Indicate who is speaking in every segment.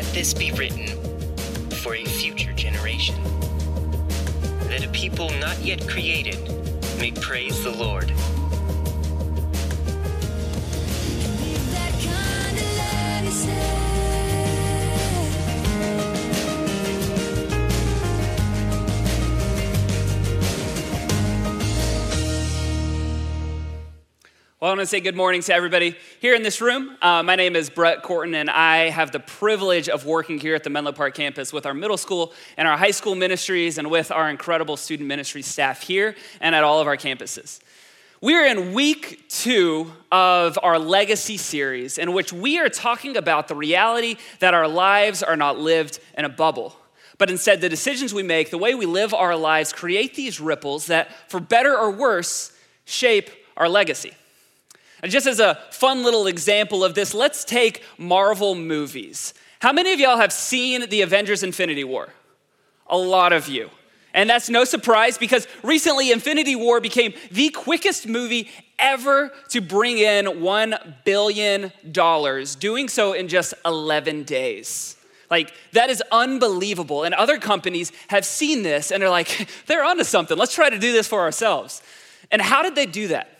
Speaker 1: let this be written for a future generation, that a people not yet created may praise the Lord.
Speaker 2: Well, I want to say good morning to everybody here in this room. Uh, my name is Brett Corton, and I have the privilege of working here at the Menlo Park campus with our middle school and our high school ministries and with our incredible student ministry staff here and at all of our campuses. We're in week two of our legacy series, in which we are talking about the reality that our lives are not lived in a bubble. But instead, the decisions we make, the way we live our lives, create these ripples that, for better or worse, shape our legacy. And just as a fun little example of this, let's take Marvel movies. How many of y'all have seen the Avengers Infinity War? A lot of you. And that's no surprise because recently Infinity War became the quickest movie ever to bring in $1 billion, doing so in just 11 days. Like, that is unbelievable. And other companies have seen this and are like, they're onto something. Let's try to do this for ourselves. And how did they do that?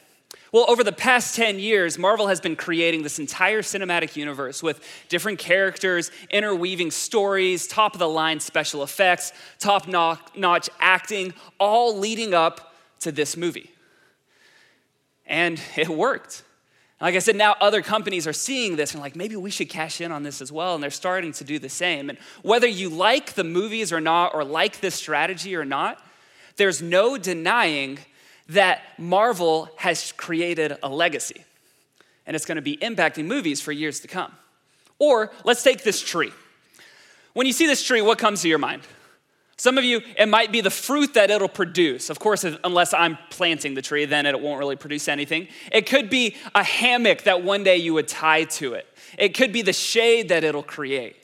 Speaker 2: Well, over the past 10 years, Marvel has been creating this entire cinematic universe with different characters, interweaving stories, top of the line special effects, top notch acting, all leading up to this movie. And it worked. Like I said, now other companies are seeing this and like, maybe we should cash in on this as well. And they're starting to do the same. And whether you like the movies or not, or like this strategy or not, there's no denying that Marvel has created a legacy and it's going to be impacting movies for years to come. Or let's take this tree. When you see this tree, what comes to your mind? Some of you, it might be the fruit that it'll produce. Of course, unless I'm planting the tree, then it won't really produce anything. It could be a hammock that one day you would tie to it. It could be the shade that it'll create.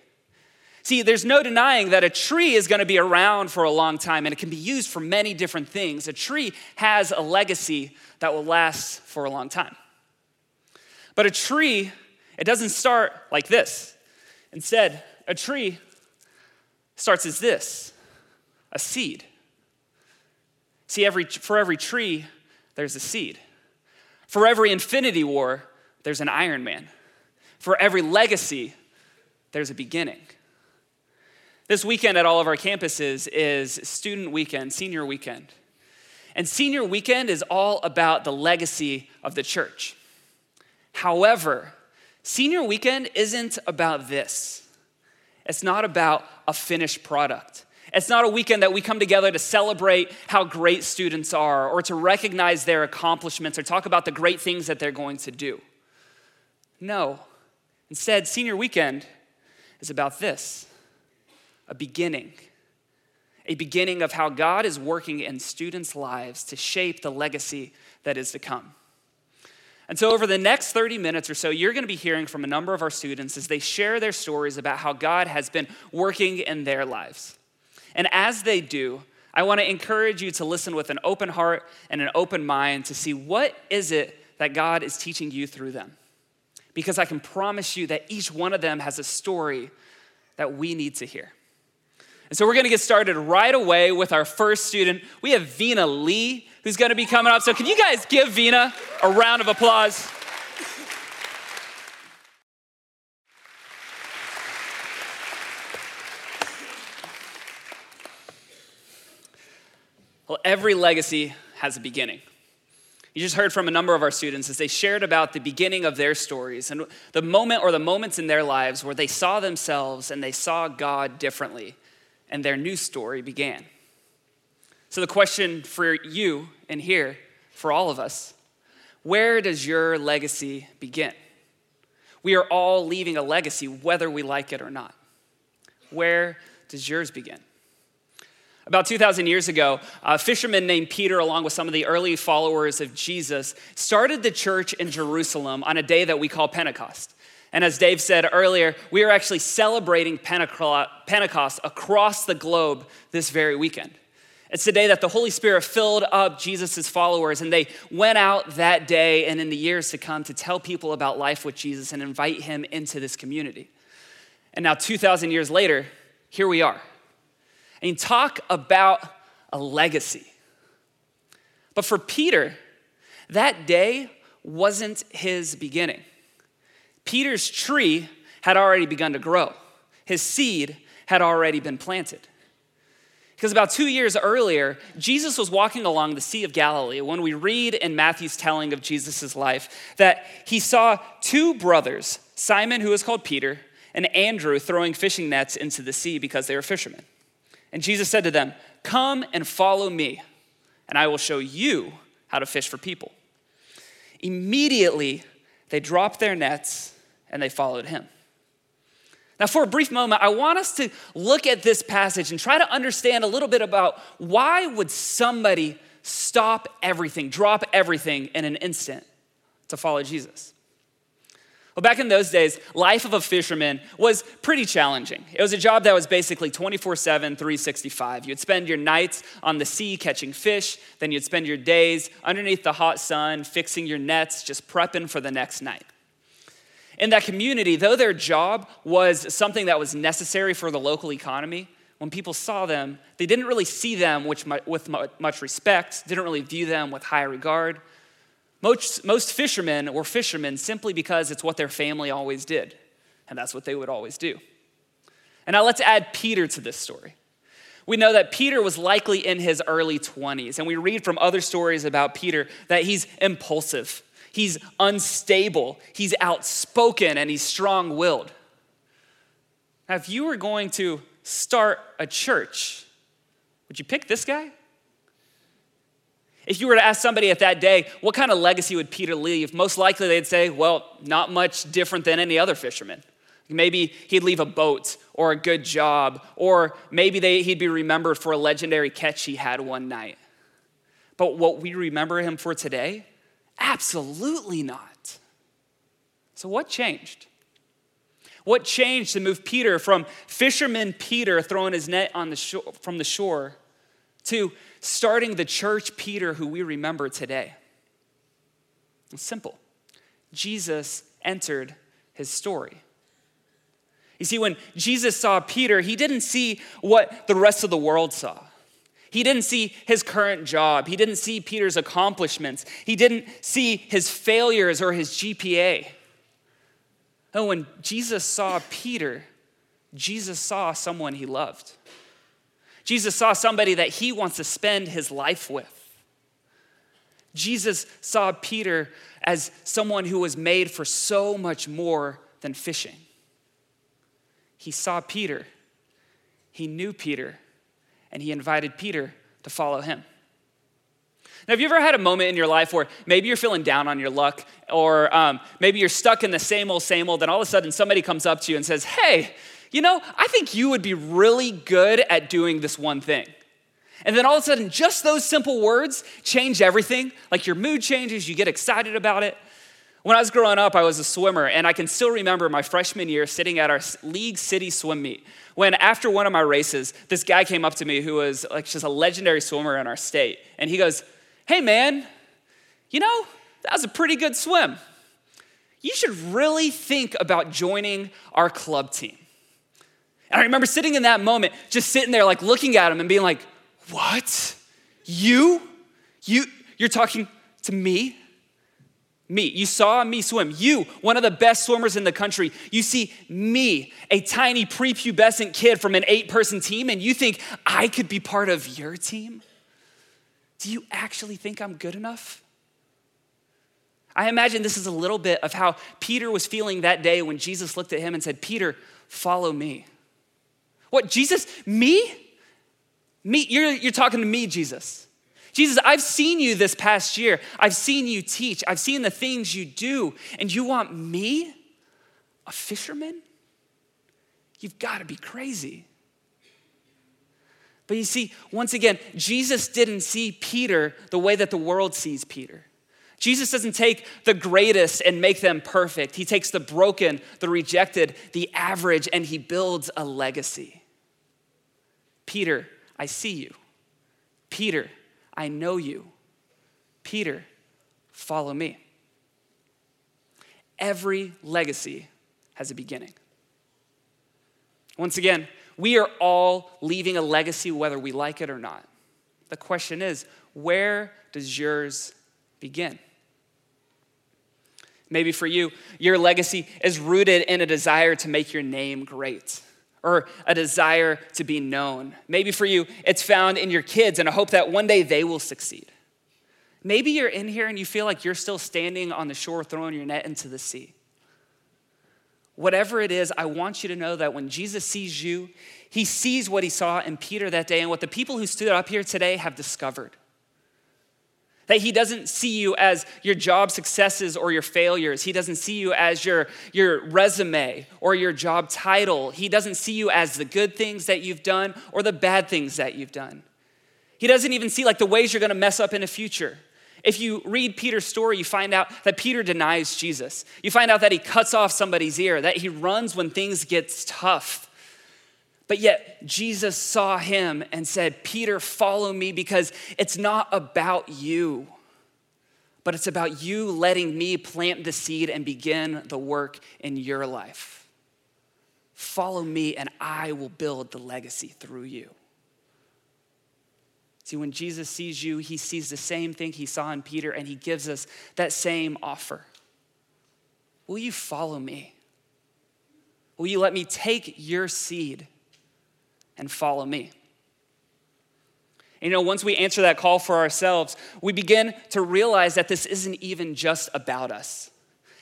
Speaker 2: See, there's no denying that a tree is going to be around for a long time and it can be used for many different things. A tree has a legacy that will last for a long time. But a tree, it doesn't start like this. Instead, a tree starts as this a seed. See, every, for every tree, there's a seed. For every infinity war, there's an Iron Man. For every legacy, there's a beginning. This weekend at all of our campuses is student weekend, senior weekend. And senior weekend is all about the legacy of the church. However, senior weekend isn't about this. It's not about a finished product. It's not a weekend that we come together to celebrate how great students are or to recognize their accomplishments or talk about the great things that they're going to do. No. Instead, senior weekend is about this a beginning, a beginning of how God is working in students' lives to shape the legacy that is to come. And so, over the next 30 minutes or so, you're going to be hearing from a number of our students as they share their stories about how God has been working in their lives. And as they do, I want to encourage you to listen with an open heart and an open mind to see what is it that God is teaching you through them. Because I can promise you that each one of them has a story that we need to hear. And so we're gonna get started right away with our first student. We have Vina Lee, who's gonna be coming up. So can you guys give Vina a round of applause? Well, every legacy has a beginning. You just heard from a number of our students as they shared about the beginning of their stories and the moment or the moments in their lives where they saw themselves and they saw God differently and their new story began. So, the question for you and here, for all of us, where does your legacy begin? We are all leaving a legacy, whether we like it or not. Where does yours begin? About 2,000 years ago, a fisherman named Peter, along with some of the early followers of Jesus, started the church in Jerusalem on a day that we call Pentecost. And as Dave said earlier, we are actually celebrating Pentecost across the globe this very weekend. It's the day that the Holy Spirit filled up Jesus' followers, and they went out that day and in the years to come to tell people about life with Jesus and invite him into this community. And now, 2,000 years later, here we are. And talk about a legacy. But for Peter, that day wasn't his beginning. Peter's tree had already begun to grow, his seed had already been planted. Because about two years earlier, Jesus was walking along the Sea of Galilee when we read in Matthew's telling of Jesus' life that he saw two brothers, Simon, who was called Peter, and Andrew, throwing fishing nets into the sea because they were fishermen. And Jesus said to them, Come and follow me, and I will show you how to fish for people. Immediately, they dropped their nets and they followed him. Now, for a brief moment, I want us to look at this passage and try to understand a little bit about why would somebody stop everything, drop everything in an instant to follow Jesus? Well, back in those days, life of a fisherman was pretty challenging. It was a job that was basically 24 7, 365. You'd spend your nights on the sea catching fish, then you'd spend your days underneath the hot sun fixing your nets, just prepping for the next night. In that community, though their job was something that was necessary for the local economy, when people saw them, they didn't really see them with much respect, didn't really view them with high regard. Most, most fishermen were fishermen simply because it's what their family always did, and that's what they would always do. And now let's add Peter to this story. We know that Peter was likely in his early 20s, and we read from other stories about Peter that he's impulsive, he's unstable, he's outspoken, and he's strong willed. Now, if you were going to start a church, would you pick this guy? If you were to ask somebody at that day, what kind of legacy would Peter leave? Most likely they'd say, well, not much different than any other fisherman. Maybe he'd leave a boat or a good job, or maybe they, he'd be remembered for a legendary catch he had one night. But what we remember him for today? Absolutely not. So, what changed? What changed to move Peter from fisherman Peter throwing his net on the shore, from the shore to starting the church Peter who we remember today? It's simple. Jesus entered his story. You see, when Jesus saw Peter, he didn't see what the rest of the world saw. He didn't see his current job. He didn't see Peter's accomplishments. He didn't see his failures or his GPA. No, oh, when Jesus saw Peter, Jesus saw someone he loved. Jesus saw somebody that he wants to spend his life with. Jesus saw Peter as someone who was made for so much more than fishing. He saw Peter, he knew Peter, and he invited Peter to follow him. Now, have you ever had a moment in your life where maybe you're feeling down on your luck, or um, maybe you're stuck in the same old, same old, and all of a sudden somebody comes up to you and says, Hey, you know, I think you would be really good at doing this one thing. And then all of a sudden, just those simple words change everything. Like your mood changes, you get excited about it. When I was growing up, I was a swimmer, and I can still remember my freshman year sitting at our league city swim meet. When after one of my races, this guy came up to me who was like just a legendary swimmer in our state, and he goes, Hey man, you know, that was a pretty good swim. You should really think about joining our club team. And I remember sitting in that moment, just sitting there, like looking at him and being like, What? You? You? You're talking to me? Me. You saw me swim. You, one of the best swimmers in the country. You see me, a tiny prepubescent kid from an eight person team, and you think I could be part of your team? Do you actually think I'm good enough? I imagine this is a little bit of how Peter was feeling that day when Jesus looked at him and said, Peter, follow me. What, Jesus? Me? Me? You're, you're talking to me, Jesus. Jesus, I've seen you this past year. I've seen you teach. I've seen the things you do. And you want me, a fisherman? You've got to be crazy. But you see, once again, Jesus didn't see Peter the way that the world sees Peter. Jesus doesn't take the greatest and make them perfect. He takes the broken, the rejected, the average, and he builds a legacy. Peter, I see you. Peter, I know you. Peter, follow me. Every legacy has a beginning. Once again, we are all leaving a legacy whether we like it or not. The question is, where does yours begin? Maybe for you, your legacy is rooted in a desire to make your name great or a desire to be known. Maybe for you, it's found in your kids and a hope that one day they will succeed. Maybe you're in here and you feel like you're still standing on the shore throwing your net into the sea. Whatever it is, I want you to know that when Jesus sees you, he sees what he saw in Peter that day and what the people who stood up here today have discovered. That he doesn't see you as your job successes or your failures. He doesn't see you as your, your resume or your job title. He doesn't see you as the good things that you've done or the bad things that you've done. He doesn't even see like the ways you're gonna mess up in the future. If you read Peter's story, you find out that Peter denies Jesus. You find out that he cuts off somebody's ear, that he runs when things get tough. But yet, Jesus saw him and said, Peter, follow me because it's not about you, but it's about you letting me plant the seed and begin the work in your life. Follow me, and I will build the legacy through you. See, when Jesus sees you, he sees the same thing he saw in Peter, and he gives us that same offer. Will you follow me? Will you let me take your seed? And follow me. You know, once we answer that call for ourselves, we begin to realize that this isn't even just about us.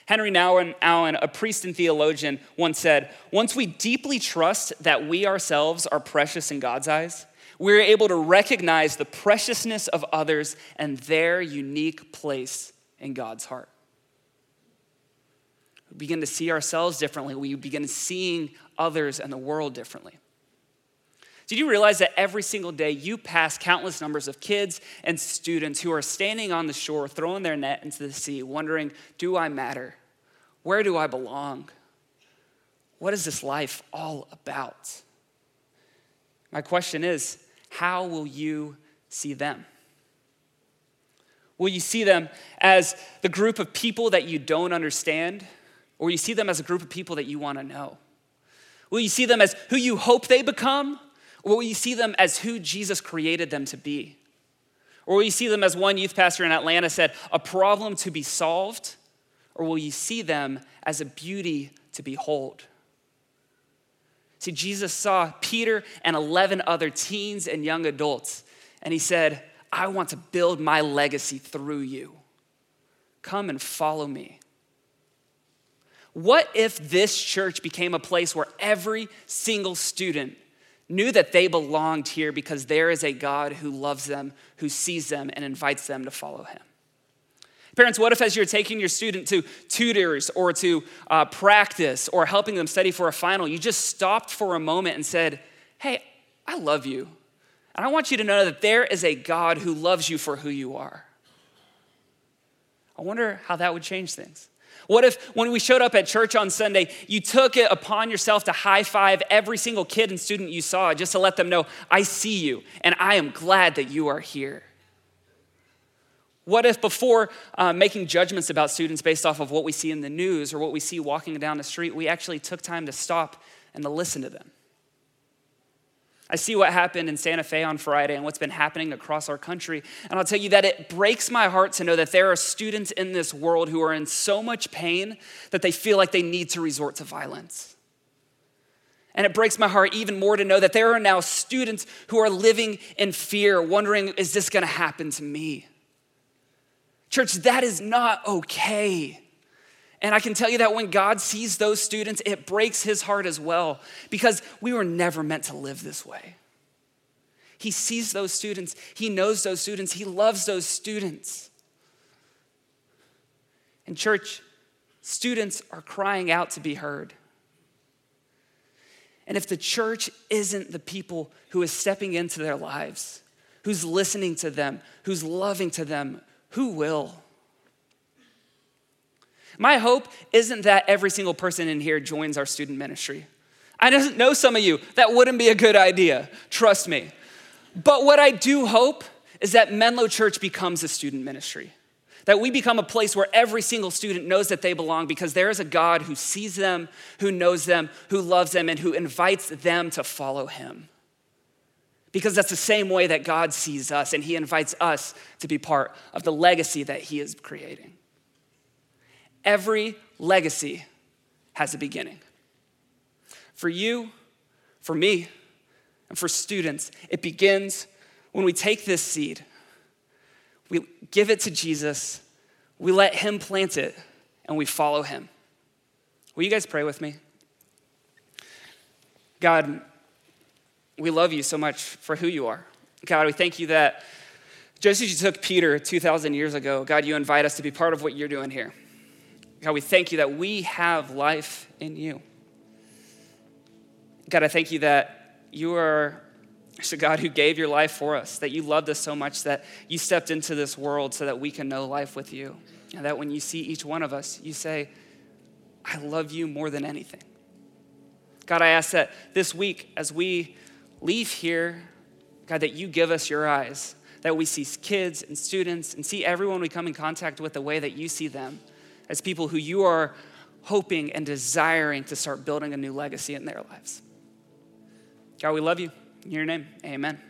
Speaker 2: Henri Nouwen Allen, a priest and theologian, once said, Once we deeply trust that we ourselves are precious in God's eyes, we're able to recognize the preciousness of others and their unique place in God's heart. We begin to see ourselves differently. We begin seeing others and the world differently. Did you realize that every single day you pass countless numbers of kids and students who are standing on the shore, throwing their net into the sea, wondering, Do I matter? Where do I belong? What is this life all about? My question is, how will you see them? Will you see them as the group of people that you don't understand, or will you see them as a group of people that you want to know? Will you see them as who you hope they become, will you see them as who Jesus created them to be? Or will you see them as one youth pastor in Atlanta said, a problem to be solved? Or will you see them as a beauty to behold? See, Jesus saw Peter and 11 other teens and young adults, and he said, I want to build my legacy through you. Come and follow me. What if this church became a place where every single student knew that they belonged here because there is a God who loves them, who sees them, and invites them to follow him. Parents, what if as you're taking your student to tutors or to uh, practice or helping them study for a final, you just stopped for a moment and said, Hey, I love you. And I want you to know that there is a God who loves you for who you are. I wonder how that would change things. What if, when we showed up at church on Sunday, you took it upon yourself to high five every single kid and student you saw just to let them know, I see you and I am glad that you are here? What if, before uh, making judgments about students based off of what we see in the news or what we see walking down the street, we actually took time to stop and to listen to them? I see what happened in Santa Fe on Friday and what's been happening across our country. And I'll tell you that it breaks my heart to know that there are students in this world who are in so much pain that they feel like they need to resort to violence. And it breaks my heart even more to know that there are now students who are living in fear, wondering, is this gonna happen to me? Church, that is not okay. And I can tell you that when God sees those students, it breaks his heart as well because we were never meant to live this way. He sees those students, he knows those students, he loves those students. And, church, students are crying out to be heard. And if the church isn't the people who is stepping into their lives, who's listening to them, who's loving to them, who will? My hope isn't that every single person in here joins our student ministry. I don't know some of you, that wouldn't be a good idea, trust me. But what I do hope is that Menlo Church becomes a student ministry. That we become a place where every single student knows that they belong because there is a God who sees them, who knows them, who loves them, and who invites them to follow him. Because that's the same way that God sees us, and he invites us to be part of the legacy that he is creating. Every legacy has a beginning. For you, for me, and for students, it begins when we take this seed, we give it to Jesus, we let Him plant it, and we follow Him. Will you guys pray with me? God, we love you so much for who you are. God, we thank you that just as you took Peter 2,000 years ago, God, you invite us to be part of what you're doing here. God, we thank you that we have life in you. God, I thank you that you are a God who gave your life for us, that you loved us so much that you stepped into this world so that we can know life with you. And that when you see each one of us, you say, I love you more than anything. God, I ask that this week, as we leave here, God, that you give us your eyes, that we see kids and students and see everyone we come in contact with the way that you see them as people who you are hoping and desiring to start building a new legacy in their lives. God, we love you. In your name, amen.